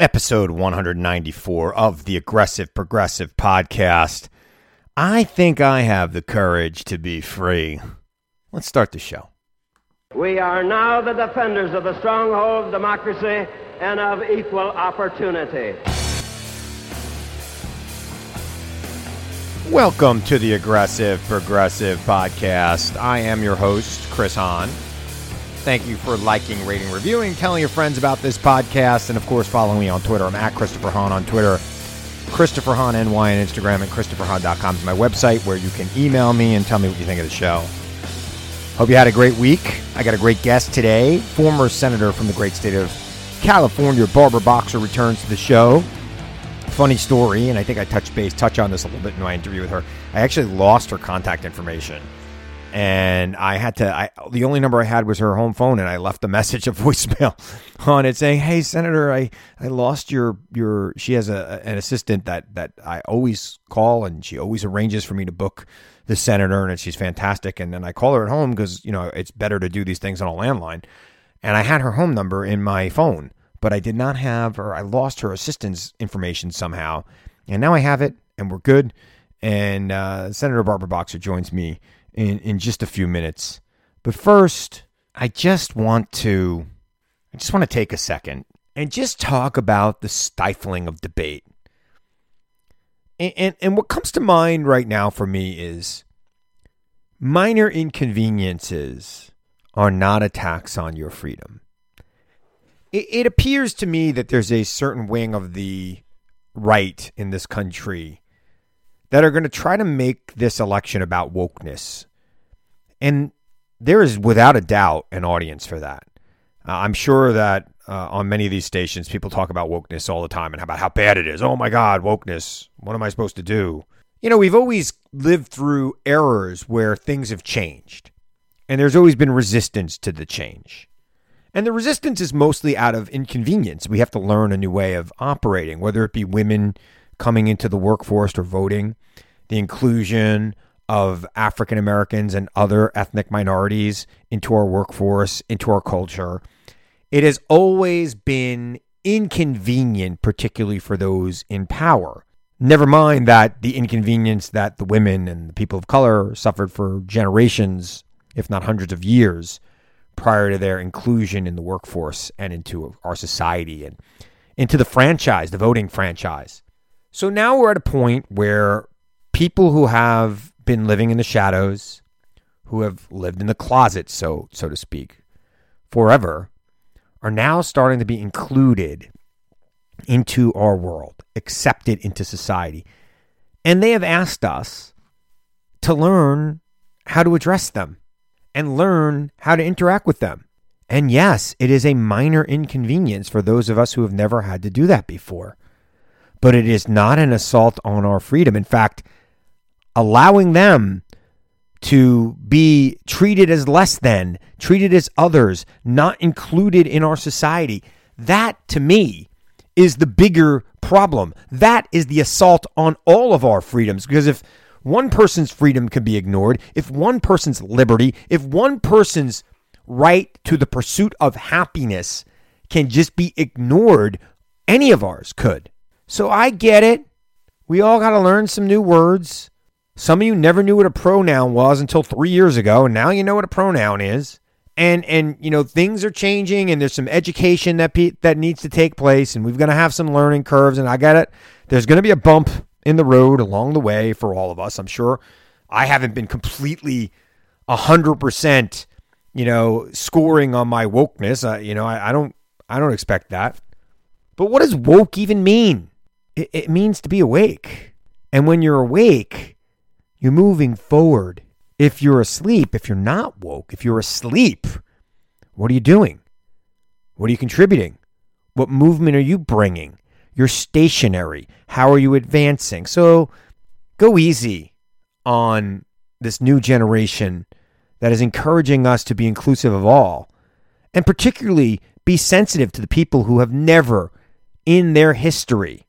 Episode 194 of the Aggressive Progressive Podcast. I think I have the courage to be free. Let's start the show. We are now the defenders of the stronghold of democracy and of equal opportunity. Welcome to the Aggressive Progressive Podcast. I am your host, Chris Hahn. Thank you for liking, rating, reviewing, telling your friends about this podcast, and of course, following me on Twitter. I'm at Christopher Hahn on Twitter, Christopher Hahn NY on Instagram, and ChristopherHahn.com is my website where you can email me and tell me what you think of the show. Hope you had a great week. I got a great guest today. Former senator from the great state of California, Barbara Boxer, returns to the show. Funny story, and I think I touched base, touch on this a little bit in my interview with her. I actually lost her contact information, and I had to. I, the only number I had was her home phone, and I left a message, a voicemail on it saying, "Hey, Senator, I, I lost your your." She has a an assistant that that I always call, and she always arranges for me to book the senator, and she's fantastic. And then I call her at home because you know it's better to do these things on a landline. And I had her home number in my phone, but I did not have her. I lost her assistant's information somehow, and now I have it, and we're good. And uh, Senator Barbara Boxer joins me in in just a few minutes. But first, I just want to, I just want to take a second and just talk about the stifling of debate and, and, and what comes to mind right now for me is minor inconveniences are not attacks on your freedom. It, it appears to me that there's a certain wing of the right in this country that are going to try to make this election about wokeness. And there is without a doubt an audience for that. Uh, I'm sure that uh, on many of these stations, people talk about wokeness all the time and about how bad it is. Oh my God, wokeness. What am I supposed to do? You know, we've always lived through eras where things have changed, and there's always been resistance to the change. And the resistance is mostly out of inconvenience. We have to learn a new way of operating, whether it be women coming into the workforce or voting, the inclusion of African Americans and other ethnic minorities into our workforce, into our culture it has always been inconvenient, particularly for those in power. Never mind that the inconvenience that the women and the people of color suffered for generations, if not hundreds of years, prior to their inclusion in the workforce and into our society and into the franchise, the voting franchise. So now we're at a point where people who have been living in the shadows, who have lived in the closet, so so to speak, forever, are now starting to be included into our world, accepted into society. And they have asked us to learn how to address them and learn how to interact with them. And yes, it is a minor inconvenience for those of us who have never had to do that before. But it is not an assault on our freedom. In fact, allowing them to be treated as less than, treated as others, not included in our society. That, to me, is the bigger problem. That is the assault on all of our freedoms. Because if one person's freedom can be ignored, if one person's liberty, if one person's right to the pursuit of happiness can just be ignored, any of ours could. So I get it. We all got to learn some new words. Some of you never knew what a pronoun was until three years ago, and now you know what a pronoun is. And and you know things are changing, and there's some education that pe- that needs to take place, and we're going to have some learning curves. And I get it. There's going to be a bump in the road along the way for all of us. I'm sure. I haven't been completely hundred percent, you know, scoring on my wokeness. You know, I, I don't I don't expect that. But what does woke even mean? It, it means to be awake, and when you're awake you're moving forward. If you're asleep, if you're not woke, if you're asleep, what are you doing? What are you contributing? What movement are you bringing? You're stationary. How are you advancing? So go easy on this new generation that is encouraging us to be inclusive of all, and particularly be sensitive to the people who have never in their history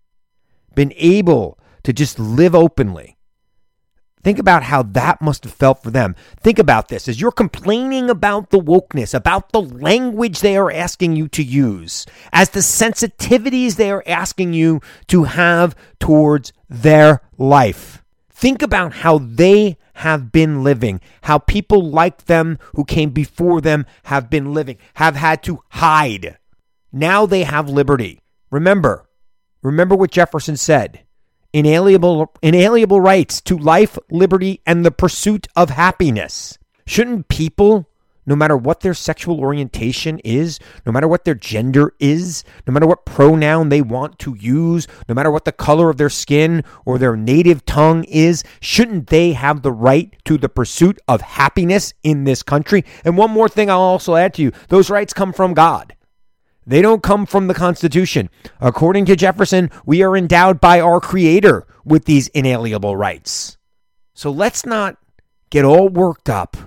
been able to just live openly Think about how that must have felt for them. Think about this as you're complaining about the wokeness, about the language they are asking you to use, as the sensitivities they are asking you to have towards their life. Think about how they have been living, how people like them who came before them have been living, have had to hide. Now they have liberty. Remember, remember what Jefferson said inalienable, inalienable rights to life, liberty, and the pursuit of happiness. Shouldn't people, no matter what their sexual orientation is, no matter what their gender is, no matter what pronoun they want to use, no matter what the color of their skin or their native tongue is, shouldn't they have the right to the pursuit of happiness in this country? And one more thing I'll also add to you those rights come from God. They don't come from the Constitution. According to Jefferson, we are endowed by our Creator with these inalienable rights. So let's not get all worked up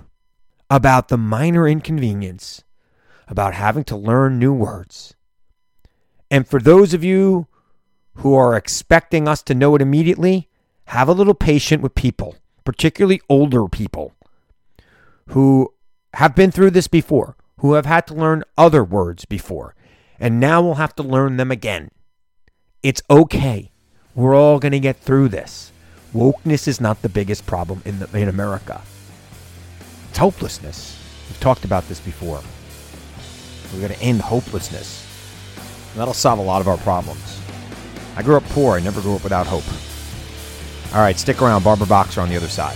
about the minor inconvenience, about having to learn new words. And for those of you who are expecting us to know it immediately, have a little patience with people, particularly older people who have been through this before, who have had to learn other words before and now we'll have to learn them again. It's okay. We're all going to get through this. Wokeness is not the biggest problem in, the, in America. It's hopelessness. We've talked about this before. We're going to end hopelessness. And that'll solve a lot of our problems. I grew up poor. I never grew up without hope. All right, stick around. Barbara Boxer on the other side.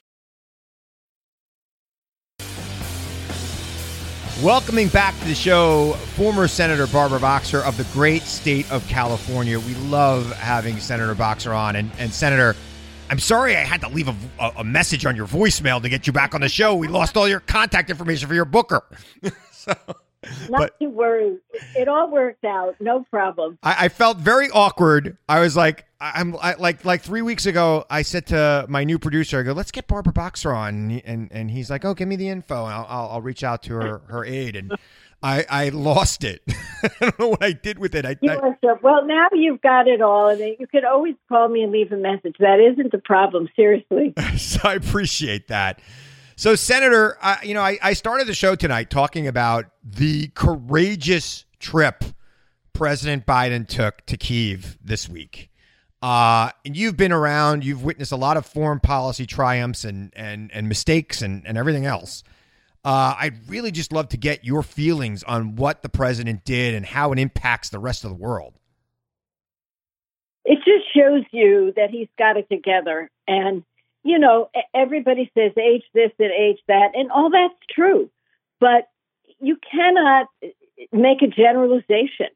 Welcoming back to the show, former Senator Barbara Boxer of the great state of California. We love having Senator Boxer on. And, and Senator, I'm sorry I had to leave a, a, message on your voicemail to get you back on the show. We lost all your contact information for your booker. so, Not but, to worry. It all worked out. No problem. I, I felt very awkward. I was like, I'm I, like like three weeks ago. I said to my new producer, I go, "Let's get Barbara Boxer on," and and he's like, "Oh, give me the info, and I'll I'll, I'll reach out to her her aide." And I I lost it. I don't know what I did with it. I, I well now you've got it all, and you can always call me and leave a message. That isn't the problem. Seriously. so I appreciate that. So, Senator, you know, I, I started the show tonight talking about the courageous trip President Biden took to Kiev this week. Uh, and you've been around, you've witnessed a lot of foreign policy triumphs and and and mistakes and, and everything else. Uh, I'd really just love to get your feelings on what the president did and how it impacts the rest of the world. It just shows you that he's got it together. And, you know, everybody says age this and age that, and all that's true. But you cannot make a generalization.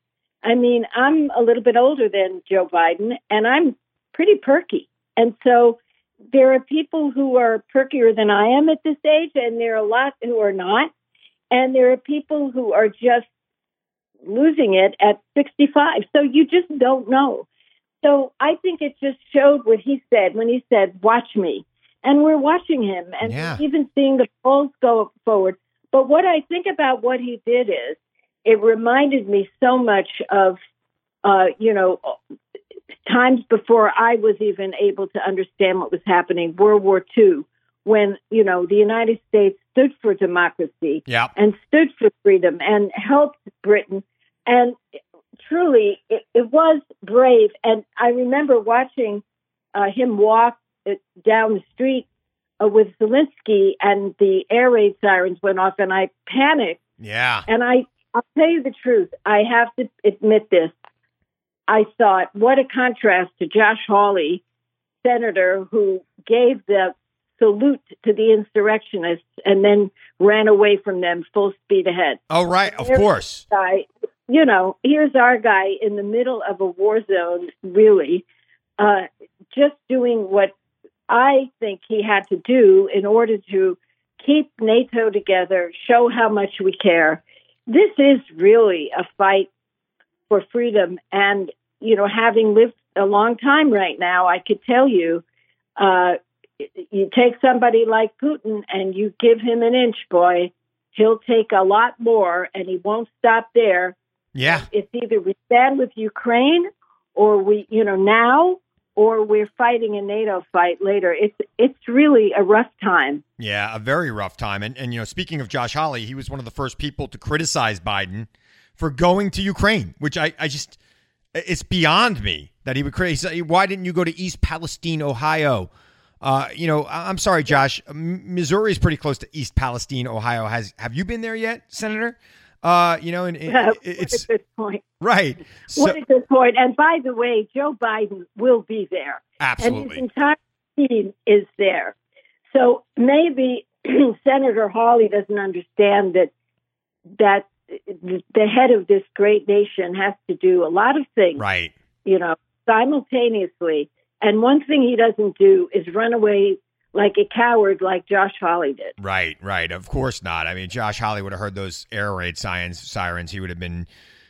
I mean, I'm a little bit older than Joe Biden, and I'm pretty perky. And so there are people who are perkier than I am at this age, and there are a lot who are not. And there are people who are just losing it at 65. So you just don't know. So I think it just showed what he said when he said, Watch me. And we're watching him and yeah. even seeing the polls go forward. But what I think about what he did is it reminded me so much of, uh, you know, times before I was even able to understand what was happening, World War II, when you know the United States stood for democracy Yeah. and stood for freedom and helped Britain. And truly, it, it was brave. And I remember watching uh, him walk uh, down the street uh, with Zelensky, and the air raid sirens went off, and I panicked. Yeah. And I, I'll tell you the truth. I have to admit this. I thought, what a contrast to Josh Hawley, senator who gave the salute to the insurrectionists and then ran away from them full speed ahead. Oh, right. Of course. Guy, you know, here's our guy in the middle of a war zone, really, uh, just doing what I think he had to do in order to keep NATO together, show how much we care. This is really a fight for freedom. And, you know, having lived a long time right now, I could tell you, uh, you take somebody like Putin and you give him an inch, boy, he'll take a lot more and he won't stop there. Yeah. It's either we stand with Ukraine or we, you know, now or we're fighting a NATO fight later. It's it's really a rough time. Yeah, a very rough time. And and you know, speaking of Josh Hawley, he was one of the first people to criticize Biden for going to Ukraine, which I, I just it's beyond me that he would criticize. Why didn't you go to East Palestine, Ohio? Uh, you know, I'm sorry, Josh. Missouri is pretty close to East Palestine, Ohio. Has have you been there yet, Senator? Uh, you know, and it's a good point. right. So, what a good point. And by the way, Joe Biden will be there. And absolutely. his entire team is there. So maybe Senator Hawley doesn't understand that that the head of this great nation has to do a lot of things, Right. you know, simultaneously. And one thing he doesn't do is run away like a coward like Josh Hawley did. Right, right. Of course not. I mean, Josh Hawley would have heard those air raid sirens. Sirens. He would have been,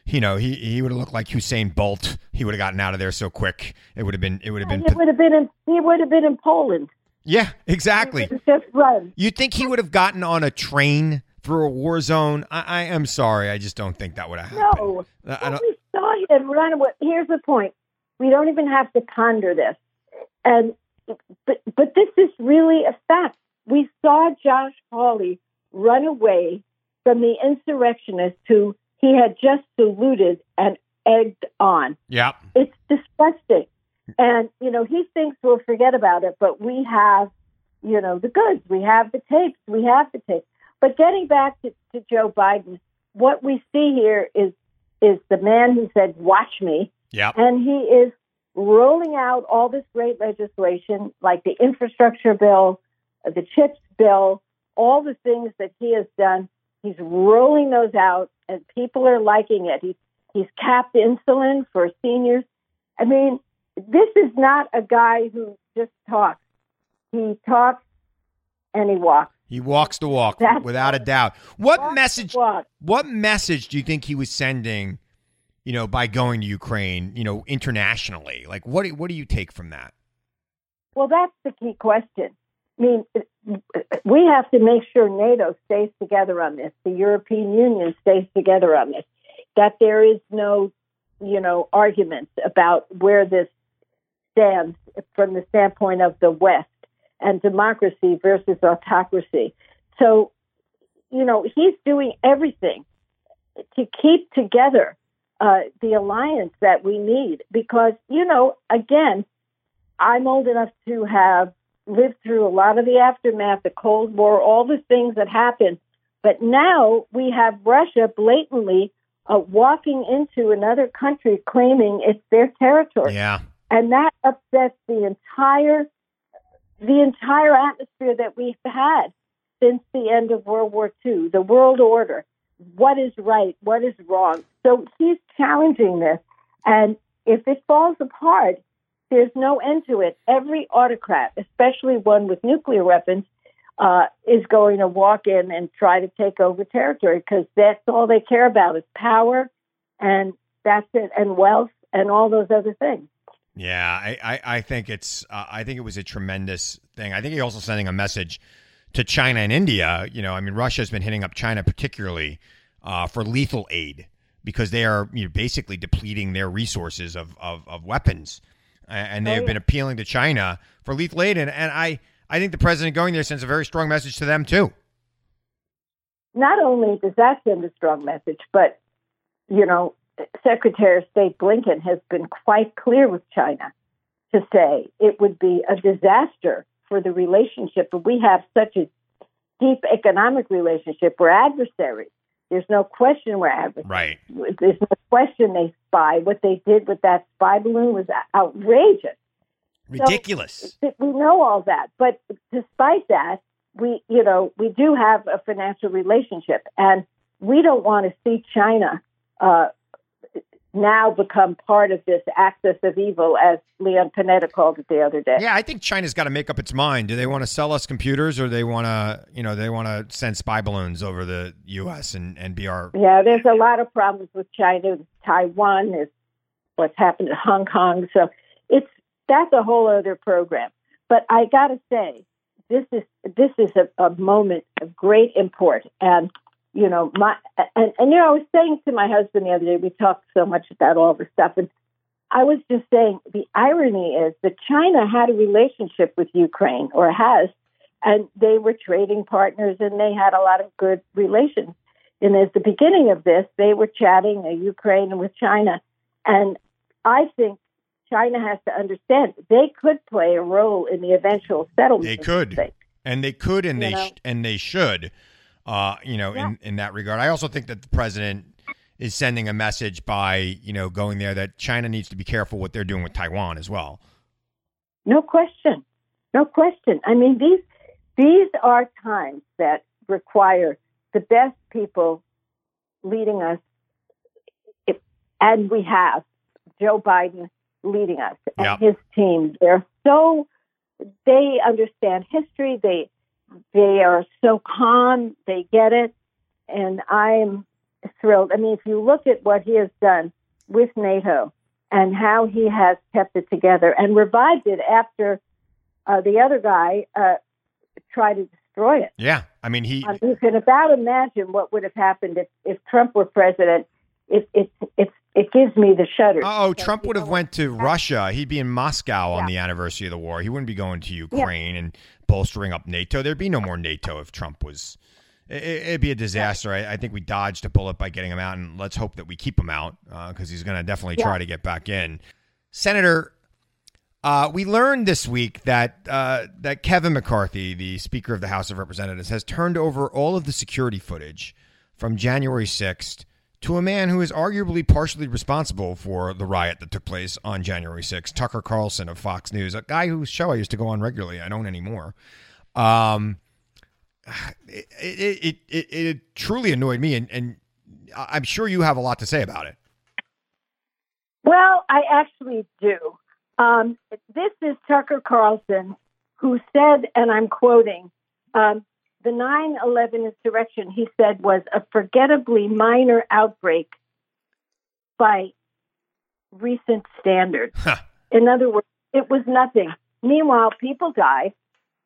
you know, he he would have looked like Usain Bolt. He would have gotten out of there so quick. It would have been. It would have been. It would have been in, he would have been in Poland. Yeah, exactly. Just run. You think he would have gotten on a train through a war zone? I, I am sorry. I just don't think that would have happened. No. I don't. we saw him run away. Here's the point: we don't even have to ponder this, and but but this is really a fact. We saw Josh Hawley run away from the insurrectionists who he had just saluted and egged on. Yeah. It's disgusting, and you know he thinks we'll forget about it, but we have, you know, the goods. We have the tapes. We have the tapes. But getting back to, to Joe Biden, what we see here is is the man who said, "Watch me," Yeah. and he is rolling out all this great legislation, like the infrastructure bill, uh, the chips bill, all the things that he has done. He's rolling those out, and people are liking it. He's he's capped insulin for seniors. I mean, this is not a guy who just talks. He talks and he walks. He walks the walk That's without a doubt. What message? What message do you think he was sending? You know, by going to Ukraine, you know, internationally, like what? do- What do you take from that? Well, that's the key question. I mean, we have to make sure NATO stays together on this. The European Union stays together on this. That there is no, you know, argument about where this stands from the standpoint of the West and democracy versus autocracy. So, you know, he's doing everything to keep together uh, the alliance that we need because, you know, again, I'm old enough to have lived through a lot of the aftermath, the Cold War, all the things that happened. But now we have Russia blatantly uh, walking into another country claiming it's their territory, Yeah. and that upsets the entire the entire atmosphere that we've had since the end of World War II, the world order. What is right? What is wrong? So he's challenging this, and if it falls apart, there's no end to it. Every autocrat, especially one with nuclear weapons, uh, is going to walk in and try to take over territory because that's all they care about is power, and that's it, and wealth, and all those other things. Yeah, I, I, I think it's uh, I think it was a tremendous thing. I think he's also sending a message to China and India. You know, I mean, Russia's been hitting up China particularly uh, for lethal aid because they are you know, basically depleting their resources of, of, of weapons. And they Oh, have been appealing to China for lethal aid. And, and I, I think the president going there sends a very strong message to them, too. not only does that send a strong message, but you know, Secretary of State Blinken has been quite clear with China to say it would be a disaster for the relationship. But we have such a deep economic relationship. We're adversaries. There's no question we're adversaries. Right. There's no question they spy. What they did with that spy balloon was outrageous. Ridiculous. So, we know all that, but despite that, we you know we do have a financial relationship, and we don't want to see China uh, now become part of this axis of evil, as Leon Panetta called it the other day. Yeah, I think China's got to make up its mind. Do they want to sell us computers, or they want to, you know, they want to send spy balloons over the U.S. and and be our Yeah, there's a lot of problems with China. Taiwan is what's happened to Hong Kong. So it's that's a whole other program. But I got to say, this is this is a, a moment of great import. And you know, my and, and you know, I was saying to my husband the other day, we talked so much about all this stuff, and I was just saying the irony is that China had a relationship with Ukraine or has, and they were trading partners, and they had a lot of good relations. And at the beginning of this, they were chatting uh, Ukraine with China. And I think China has to understand they could play a role in the eventual settlement. They could. and they could and You they sh- and they should uh you know Yeah. in in that regard i also think that the president is sending a message by you know going there that china needs to be careful what they're doing with taiwan as well No question. No question. I mean, these these are times that require the best people leading us, if, and we have Joe Biden leading us and Yep. his team. They're so they understand history. They they are so calm. They get it, and I'm thrilled. I mean, if you look at what he has done with NATO and how he has kept it together and revived it after uh, the other guy uh, tried to destroy it. yeah i mean he Um, you can about imagine what would have happened if, if Trump were president. It it it it gives me the shudders. Oh, Trump would have went to Russia. He'd be in Moscow on Yeah. the anniversary of the war. He wouldn't be going to Ukraine and bolstering up NATO. There'd be no more NATO if Trump was. it- It'd be a disaster. I, I think we dodged a bullet by getting him out, and let's hope that we keep him out because he's going to definitely try Yeah. to get back in. Senator, uh, we learned this week that uh, that Kevin McCarthy, the Speaker of the House of Representatives, has turned over all of the security footage from January 6th to a man who is arguably partially responsible for the riot that took place on January 6th, Tucker Carlson of Fox News, a guy whose show I used to go on regularly. I don't anymore. Um, it, it, it, it, truly annoyed me, and, and I'm sure you have a lot to say about it. Well, I actually do. Um, this is Tucker Carlson, who said, and I'm quoting, um, the 9 11 insurrection, he said, was a forgettably minor outbreak by recent standards. Huh. In other words, it was nothing. Meanwhile, people die.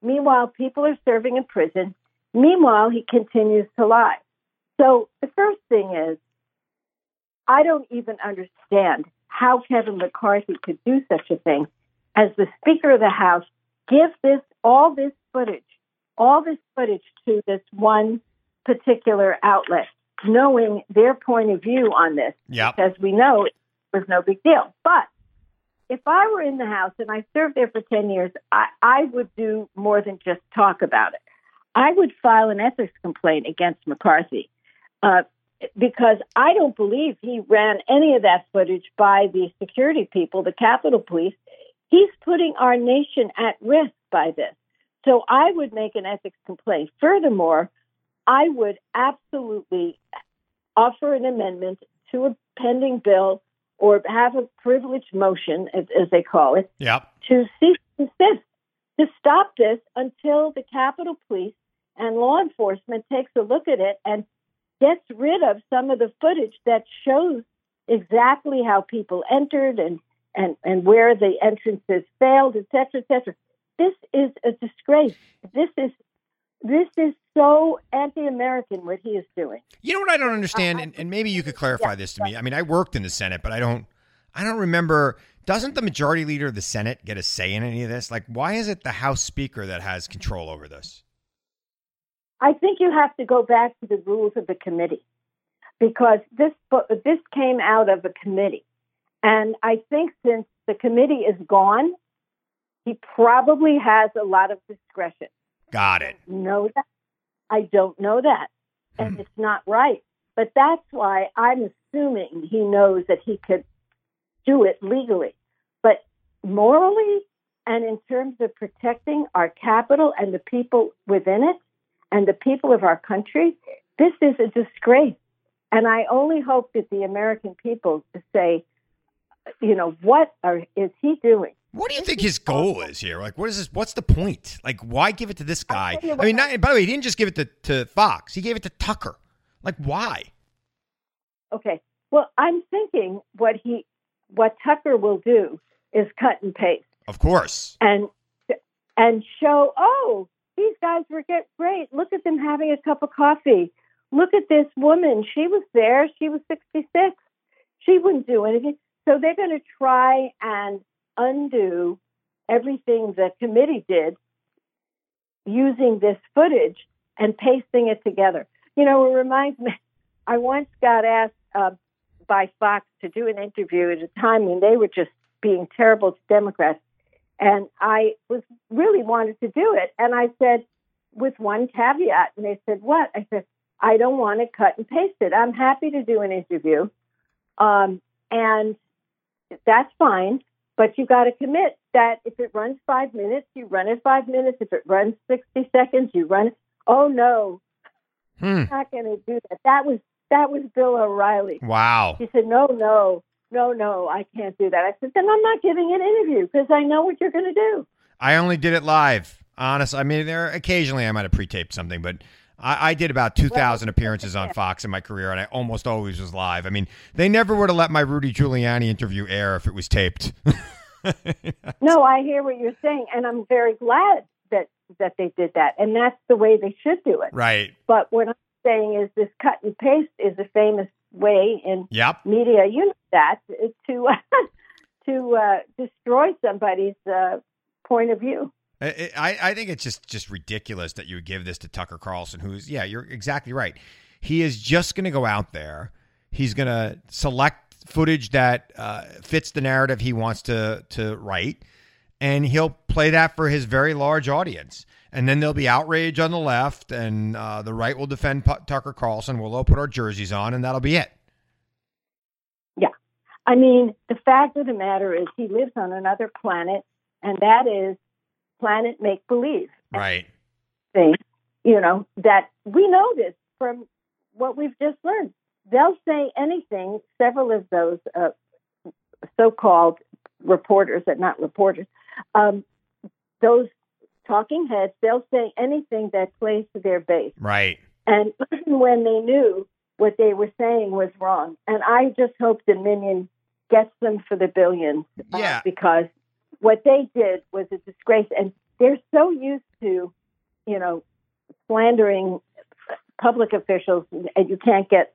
Meanwhile, people are serving in prison. Meanwhile, he continues to lie. So the first thing is, I don't even understand how Kevin McCarthy could do such a thing as the Speaker of the House, give this all this footage, all this footage to this one particular outlet, knowing their point of view on this Yep. as we know, it was no big deal. But if I were in the House and I served there for 10 years, I, I would do more than just talk about it. I would file an ethics complaint against McCarthy uh, because I don't believe he ran any of that footage by the security people, the Capitol Police. He's putting our nation at risk by this. So I would make an ethics complaint. Furthermore, I would absolutely offer an amendment to a pending bill or have a privileged motion, as, as they call it, Yep. to cease and desist, to stop this until the Capitol Police and law enforcement takes a look at it and gets rid of some of the footage that shows exactly how people entered and, and, and where the entrances failed, et cetera, et cetera. This is a disgrace. This is this is so anti-American what he is doing. You know what I don't understand, uh-huh. and, and maybe you could clarify this to me. I mean, I worked in the Senate, but I don't, I don't remember. Doesn't the majority leader of the Senate get a say in any of this? Like, why is it the House Speaker that has control over this? I think you have to go back to the rules of the committee because this this came out of a committee, and I think since the committee is gone, he probably has a lot of discretion. Got it. Know that? I don't know that, and Hmm. it's not right. But that's why I'm assuming he knows that he could do it legally, but morally and in terms of protecting our Capitol and the people within it and the people of our country, this is a disgrace. And I only hope that the American people say, you know, what are, is he doing? What do you think his goal is here? Like, what is this? What's the point? Like, why give it to this guy? I mean, not, by the way, he didn't just give it to, to Fox. He gave it to Tucker. Like, why? Okay. Well, I'm thinking what he, what Tucker will do is cut and paste Of course. and and show, oh, these guys were get great. Look at them having a cup of coffee. Look at this woman. She was there. She was 66. She wouldn't do anything. So they're going to try and undo everything the committee did using this footage and pasting it together. You know, it reminds me, I once got asked uh, by Fox to do an interview at a time when they were just being terrible to Democrats. And I was really wanted to do it. And I said, with one caveat. And they said, what? I said, I don't want to cut and paste it. I'm happy to do an interview. Um, and that's fine. But you got to commit that if it runs five minutes, you run it five minutes. If it runs 60 seconds, you run it. Oh, no, Hmm. I'm not going to do that. That was, that was Bill O'Reilly. Wow. He said, no, no, no, no, I can't do that. I said, then I'm not giving an interview because I know what you're going to do. I only did it live. Honest. I mean, there occasionally I might have pre-taped something, but I, I did about two thousand appearances on Fox in my career, and I almost always was live. I mean, they never would have let my Rudy Giuliani interview air if it was taped. No, I hear what you're saying, and I'm very glad that that they did that, and that's the way they should do it. right. But what I'm saying is, this cut and paste is a famous way in Yep. media. You know that to to uh, destroy somebody's uh, point of view. I, I think it's just just ridiculous that you would give this to Tucker Carlson, who's yeah, you're exactly right. He is just going to go out there. He's going to select footage that uh, fits the narrative he wants to to write, and he'll play that for his very large audience. And then there'll be outrage on the left, and uh, the right will defend Pu- Tucker Carlson. We'll all put our jerseys on, and that'll be it. Yeah, I mean, the fact of the matter is, he lives on another planet, and that is planet make believe. Right. thing, you know, that we know this from what we've just learned. They'll say anything. Several of those uh, so-called reporters, and not reporters, um, those talking heads, they'll say anything that plays to their base. Right. And even when they knew what they were saying was wrong, and I just hope Dominion gets them for the billions, uh, Yeah. because what they did was a disgrace, and they're so used to, you know, slandering public officials, and you can't get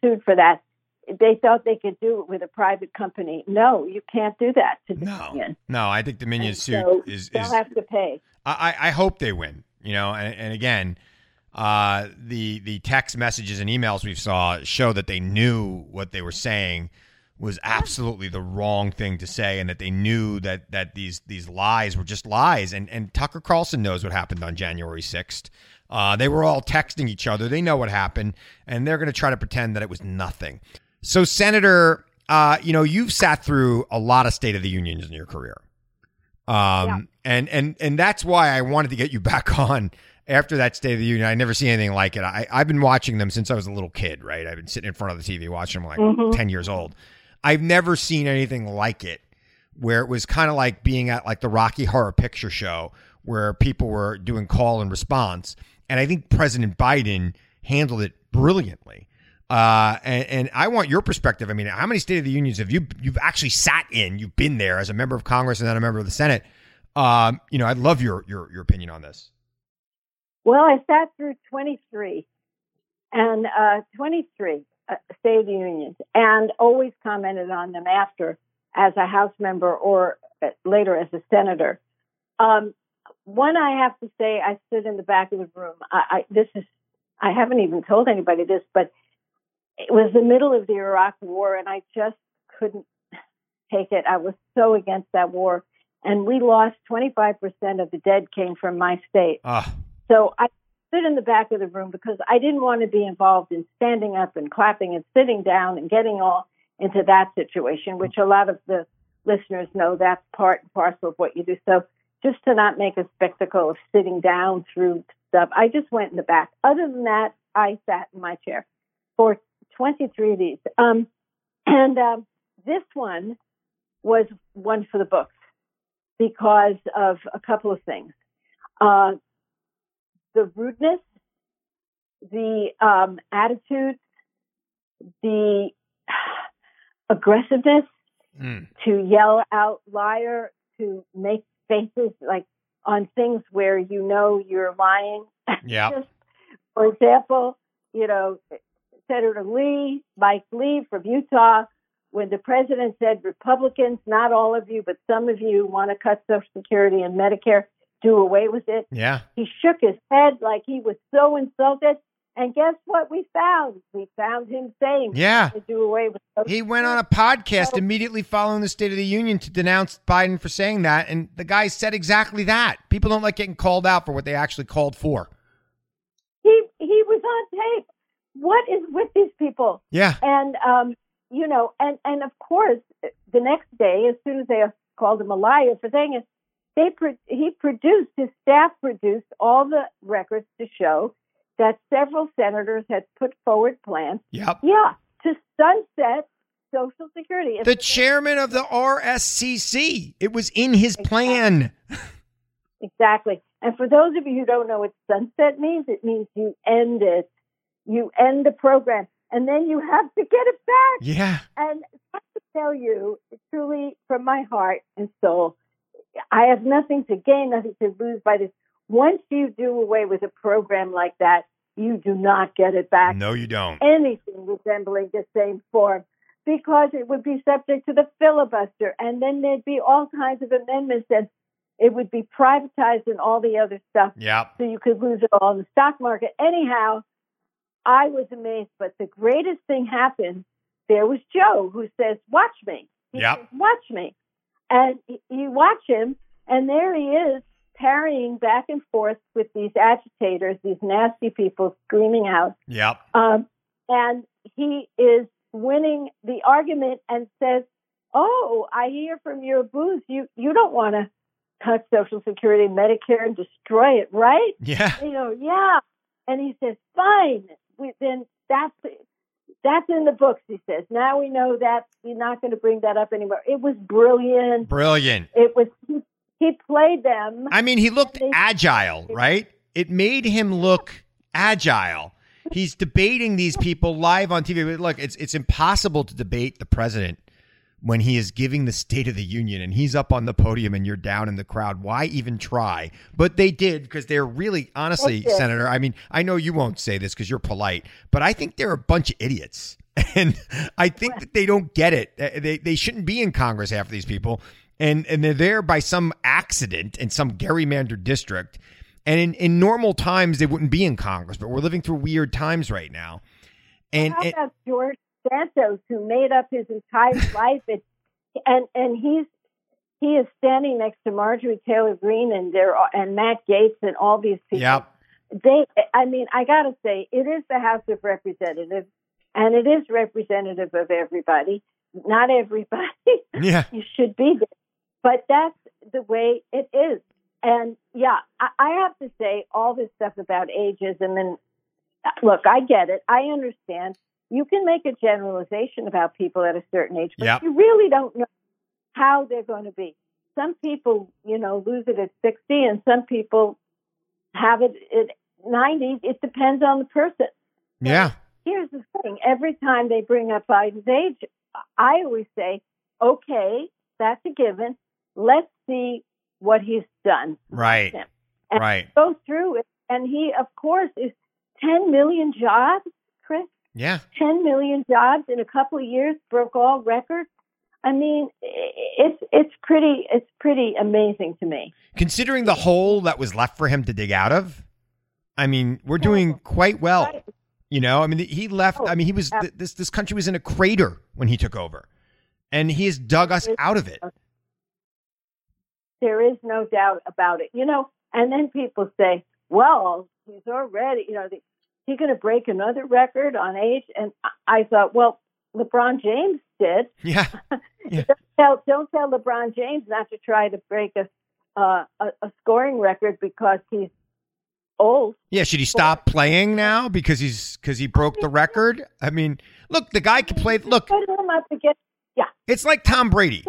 sued for that. They thought they could do it with a private company. No, you can't do that to No. Dominion. No, I think Dominion's suit So is they'll have to pay. I, I hope they win. You know, and, and again, uh, the the text messages and emails we saw show that they knew what they were saying was absolutely the wrong thing to say, and that they knew that that these these lies were just lies. And and Tucker Carlson knows what happened on January sixth. Uh, they were all texting each other. They know what happened, and they're going to try to pretend that it was nothing. So, Senator, uh, you know, you've sat through a lot of State of the Unions in your career. Um, and, and, and that's why I wanted to get you back on after that State of the Union. I never see anything like it. I, I've been watching them since I was a little kid, right? I've been sitting in front of the TV watching them like Mhm. 10 years old. I've never seen anything like it where it was kind of like being at like the Rocky Horror Picture Show where people were doing call and response. And I think President Biden handled it brilliantly. Uh, and, and I want your perspective. I mean, how many State of the Unions have you you've actually sat in? You've been there as a member of Congress and then a member of the Senate. Um, you know, I'd love your your your opinion on this. Well, I sat through 23 and uh, 23 uh, State Unions and always commented on them after as a House member or uh, later as a senator. Um, one, I have to say, I stood in the back of the room. I, I, this is, I haven't even told anybody this, but it was the middle of the Iraq War, and I just couldn't take it. I was so against that war, and we lost 25% of the dead came from my state. Uh, So I stood in the back of the room because I didn't want to be involved in standing up and clapping and sitting down and getting all into that situation, which a lot of the listeners know that's part and parcel of what you do. So just to not make a spectacle of sitting down through stuff, I just went in the back. Other than that, I sat in my chair for 23 of these. Um, and um, this one was one for the books because of a couple of things. Uh, the rudeness, the um, attitude, the aggressiveness mm, to yell out liar, to make faces like on things where you know you're lying. yeah. Just, for example, you know, Senator Lee, Mike Lee from Utah, when the president said Republicans, not all of you, but some of you want to cut Social Security and Medicare, do away with it. Yeah. He shook his head like he was so insulted. And guess what we found? We found him saying Yeah. to do away with He went on a podcast immediately following the State of the Union to denounce Biden for saying that, and the guy said exactly that. People don't like getting called out for what they actually called for. He he was on tape. What is with these people? Yeah. And um, you know, and and of course, the next day, as soon as they called him a liar for saying it, they pro- he produced his staff produced all the records to show that several senators had put forward plans, Yep. yeah, to sunset Social Security. The chairman of the RSCC. It was in his plan. Exactly. And for those of you who don't know what sunset means, it means you end it. You end the program, and then you have to get it back. Yeah. And I have to tell you, truly, from my heart and soul, I have nothing to gain, nothing to lose by this. Once you do away with a program like that, you do not get it back. No, you don't. Anything resembling the same form, because it would be subject to the filibuster, and then there'd be all kinds of amendments, and it would be privatized and all the other stuff Yep. so you could lose it all in the stock market. Anyhow, I was amazed, but the greatest thing happened. There was Joe who says, "Watch me." He Yep. says, "Watch me," and you watch him, and there he is parrying back and forth with these agitators, these nasty people screaming out, Yep. um, and he is winning the argument and says, "Oh, I hear from your booth, you you don't want to cut Social Security and Medicare and destroy it, right?" Yeah. you know, yeah. And he says, fine. We, then that's that's in the books. He says. Now we know that we're not going to bring that up anymore. It was brilliant. Brilliant. It was he, he played them. I mean, he looked They- agile, right? It made him look agile. He's debating these people live on TV. But look, it's it's impossible to debate the president when he is giving the State of the Union and he's up on the podium and you're down in the crowd. Why even try? But they did because they're really, honestly, did. Senator. I mean, I know you won't say this because you're polite, but I think they're a bunch of idiots. And I think that they don't get it. They, they shouldn't be in Congress, half of these people. And, and they're there by some accident in some gerrymandered district. And in, in normal times, they wouldn't be in Congress, but we're living through weird times right now. And, How about George Santos, who made up his entire life, and and and he's he is standing next to Marjorie Taylor Greene and there and Matt Gaetz and all these people. Yep. they i mean i got to say it is the house of representatives and it is representative of everybody not everybody yeah. you should be there but that's the way it is and yeah I, I have to say all this stuff about ageism and look i get it i understand you can make a generalization about people at a certain age but Yep. you really don't know how they're going to be some people you know lose it at 60 and some people have it at 90 it depends on the person Yeah. here's the thing every time they bring up Biden's age, I always say, okay, that's a given. Let's see what he's done. Right. And Right. Go through it and he, of course, is 10 million jobs, Chris. Yeah. 10 million jobs in a couple of years, broke all records. I mean, it's it's pretty it's pretty amazing to me. Considering the hole that was left for him to dig out of, I mean, we're doing oh. quite well. You know, I mean, he left. Oh, I mean, he was this this country was in a crater when he took over, and he has dug us out of it. There is no doubt about it. You know, and then people say, "Well, he's already, you know, the, he's going to break another record on age." And I- thought, well, LeBron James did. Yeah, Yeah. Don't tell, don't tell LeBron James not to try to break a uh, a, a scoring record because he's old. yeah. Should he stop playing now because he's because he broke the record? I mean, look, the guy can play. Look, Put him up against. Yeah, it's like Tom Brady.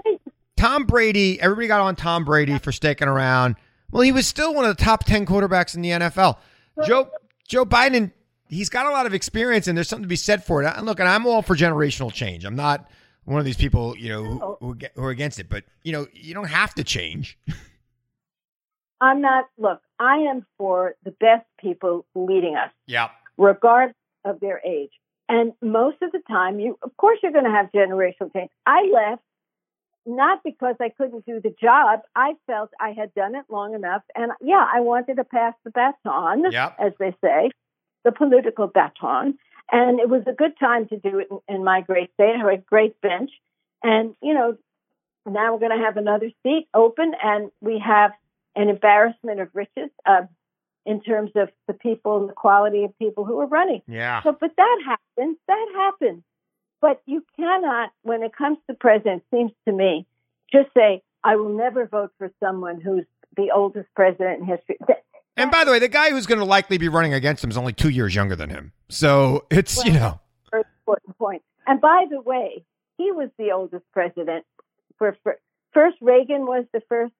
Tom Brady. Everybody got on Tom Brady for sticking around. Well, he was still one of the top ten quarterbacks in the NFL. Joe Joe Biden. He's got a lot of experience, and there's something to be said for it. And look, and I'm all for generational change. I'm not one of these people, you know, who, oh. who, who are against it. But you know, you don't have to change. I'm not. Look, I am for the best people leading us. Yeah. regardless of their age. And most of the time, you, of course, you're going to have generational change. I left not because I couldn't do the job. I felt I had done it long enough, and yeah, I wanted to pass the baton, Yep. as they say, the political baton. And it was a good time to do it in, in my great state. I have a great bench, and you know, now we're going to have another seat open, and we have an embarrassment of riches. Uh, in terms of the people and the quality of people who are running. Yeah. So, but that happens. That happens. But you cannot, when it comes to president, seems to me, just say, I will never vote for someone who's the oldest president in history. And by the way, the guy who's going to likely be running against him is only two years younger than him. So it's, you know, important point. And by the way, he was the oldest president. For, for first, Reagan was the first,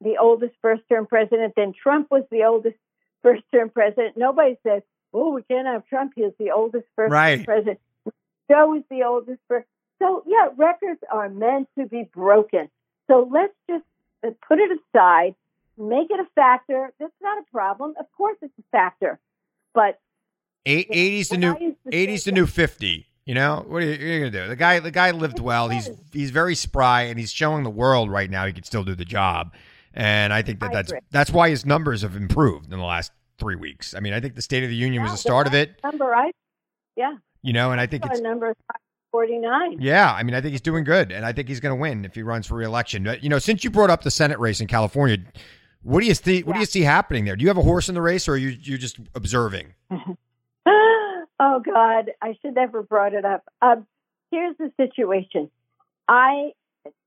the oldest first-term president. Then Trump was the oldest first-term president. Nobody says, "Oh, we can't have Trump. He's the oldest first-term Right. president." Joe is the oldest first. So yeah, records are meant to be broken. So let's just uh, put it aside, make it a factor. That's not a problem. Of course, it's a factor, but eight, 80's the new 80's the new 50. You know, what are you, you're going to do? The guy the guy lived well. He's he's very spry and he's showing the world right now he can still do the job. And I think that I that's agree. that's why his numbers have improved in the last 3 weeks. I mean, I think the State of the Union was the start of it, number I, yeah, you know, and I think it's number forty nine. Yeah, I mean, I think he's doing good, and I think he's going to win if he runs for reelection. But, You know, since you brought up the Senate race in California, what do you see? What do you see happening there? Do you have a horse in the race, or are you you just observing? oh God, I should never brought it up. Um, here's the situation. I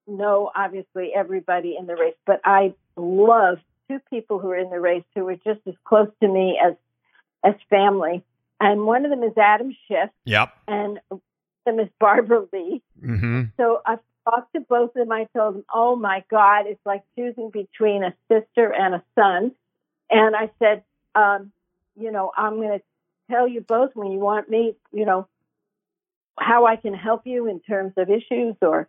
know obviously everybody in the race, but I love two people who are in the race who are just as close to me as as family. And one of them is Adam Schiff, Yep. and them is Barbara Lee. Mm-hmm. So I've talked to both of them. I told them, "Oh my God, it's like choosing between a sister and a son." And I said, um, "You know, I'm going to tell you both when you want me, you know, how I can help you in terms of issues or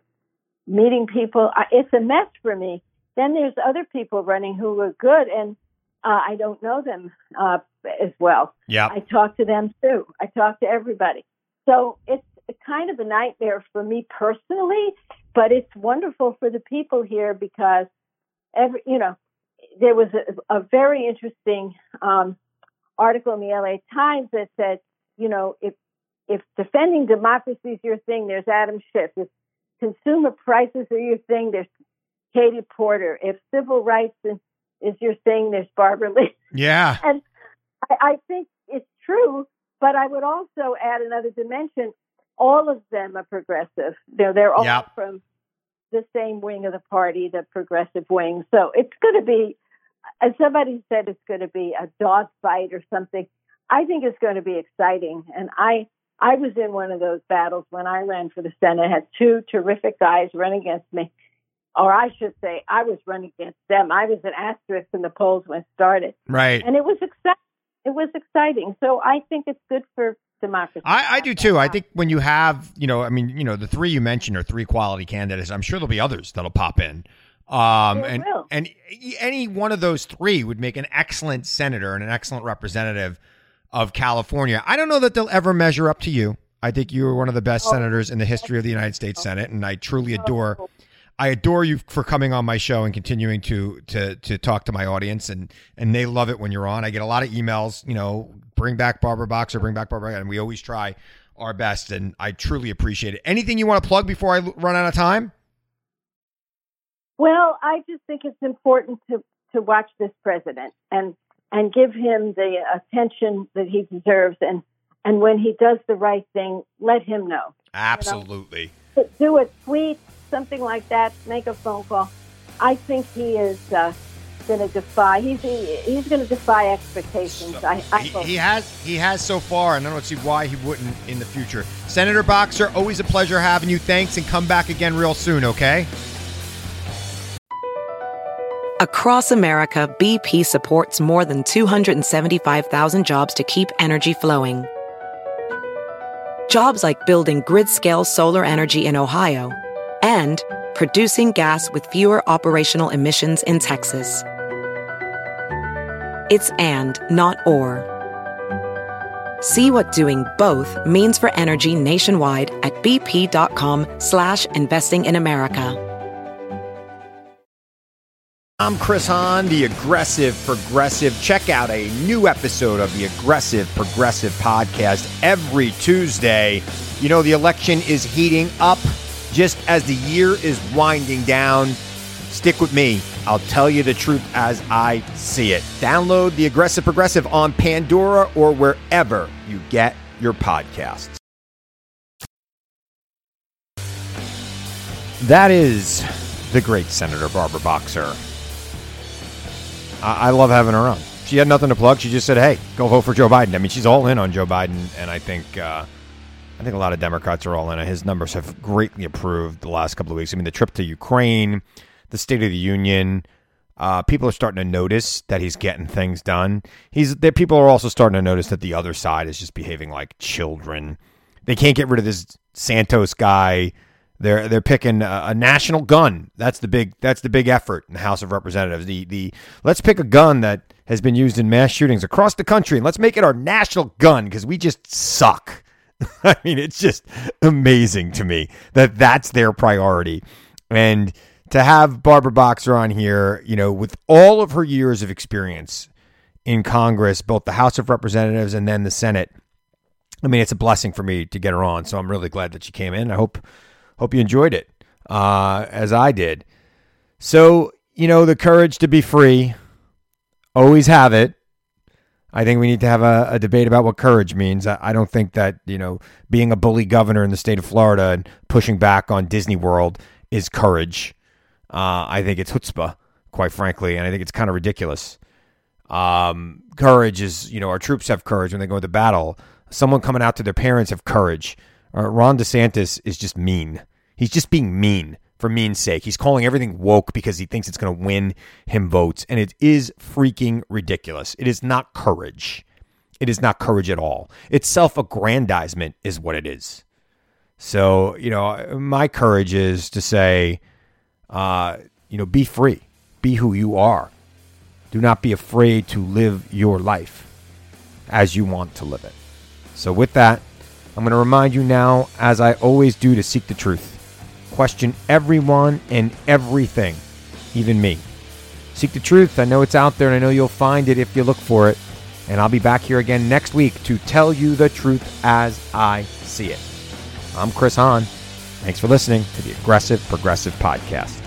meeting people. I, it's a mess for me. Then there's other people running who are good, and uh, I don't know them uh, as well. Yep. I talk to them too. I talk to everybody. So it's kind of a nightmare for me personally, but it's wonderful for the people here because every, you know, there was a, a very interesting um, article in the LA Times that said, you know, if if defending democracy is your thing, there's Adam Schiff. If consumer prices are your thing, there's Katie Porter. If civil rights is, is your thing, there's Barbara Lee. Yeah. And I, I think it's true, but I would also add another dimension. All of them are progressive. They're they're all Yep. from the same wing of the party, the progressive wing. So it's going to be, as somebody said, it's going to be a dog fight or something. I think it's going to be exciting, and I I was in one of those battles when I ran for the Senate. I had two terrific guys run against me, or I should say, I was running against them. I was an asterisk in the polls when it started Right. and it was exciting. It was exciting. So I think it's good for democracy. I, I do too. I think when you have, you know, I mean, you know, the three you mentioned are three quality candidates. I'm sure there'll be others that'll pop in. Um, and will. and any one of those three would make an excellent senator and an excellent representative of California. I don't know that they'll ever measure up to you. I think you are one of the best senators in the history of the United States Senate, and I truly adore. I adore you for coming on my show and continuing to to to talk to my audience, and and they love it when you're on. I get a lot of emails, you know, bring back Barbara Boxer, bring back Barbara, and we always try our best, and I truly appreciate it. Anything you want to plug before I run out of time? Well, I just think it's important to to watch this president and and give him the attention that he deserves, and and when he does the right thing, let him know. Absolutely. But do a tweet, something like that. Make a phone call. I think he is uh, going to defy. He's he's going to defy expectations. I, I he, he has he has so far, and I don't see why he wouldn't in the future. Senator Boxer, always a pleasure having you. Thanks, and come back again real soon. Okay. Across America, BP supports more than 275,000 jobs to keep energy flowing. Jobs like building grid scale solar energy in Ohio and producing gas with fewer operational emissions in Texas. It's and, not or. See what doing both means for energy nationwide at bp.com slash investing in America. I'm Chris Hahn, the Aggressive Progressive. Check out a new episode of the Aggressive Progressive podcast every Tuesday. You know, the election is heating up just as the year is winding down. Stick with me. I'll tell you the truth as I see it. Download the Aggressive Progressive on Pandora or wherever you get your podcasts. That is the great Senator Barbara Boxer. I, love having her on. She had nothing to plug. She just said, "Hey, go vote for Joe Biden." I mean, she's all in on Joe Biden, and I think uh, I think a lot of Democrats are all in. His numbers have greatly improved the last couple of weeks. I mean, the trip to Ukraine, the State of the Union. Uh, people are starting to notice that he's getting things done. He's. People are also starting to notice that the other side is just behaving like children. They can't get rid of this Santos guy. They're they're picking a, a national gun. That's the big that's the big effort in the House of Representatives. The the let's pick a gun that has been used in mass shootings across the country and let's make it our national gun because we just suck. I mean, it's just amazing to me that that's their priority. And to have Barbara Boxer on here, you know, with all of her years of experience in Congress, both the House of Representatives and then the Senate, I mean, it's a blessing for me to get her on. So I'm really glad that she came in. I hope hope you enjoyed it uh, as I did. So you know, the courage to be free, always have it. I think we need to have a, a debate about what courage means. I, I don't think that you know being a bully governor in the state of Florida and pushing back on Disney World is courage. Uh, I think it's chutzpah, quite frankly, and I think it's kind of ridiculous. Um, courage is, you know, our troops have courage when they go into battle. Someone coming out to their parents have courage. Uh, Ron DeSantis is just mean. He's just being mean for mean's sake. He's calling everything woke because he thinks it's going to win him votes, and it is freaking ridiculous. It is not courage. It is not courage at all. It's self-aggrandizement, is what it is. So, you know, my courage is to say, uh, you know, be free, be who you are. Do not be afraid to live your life as you want to live it. So, with that, I'm going to remind you now, as I always do, to seek the truth. Question everyone and everything, even me. Seek the truth. I know it's out there, and I know you'll find it if you look for it. And I'll be back here again next week to tell you the truth as I see it. I'm Chris Hahn. Thanks for listening to the Aggressive Progressive Podcast.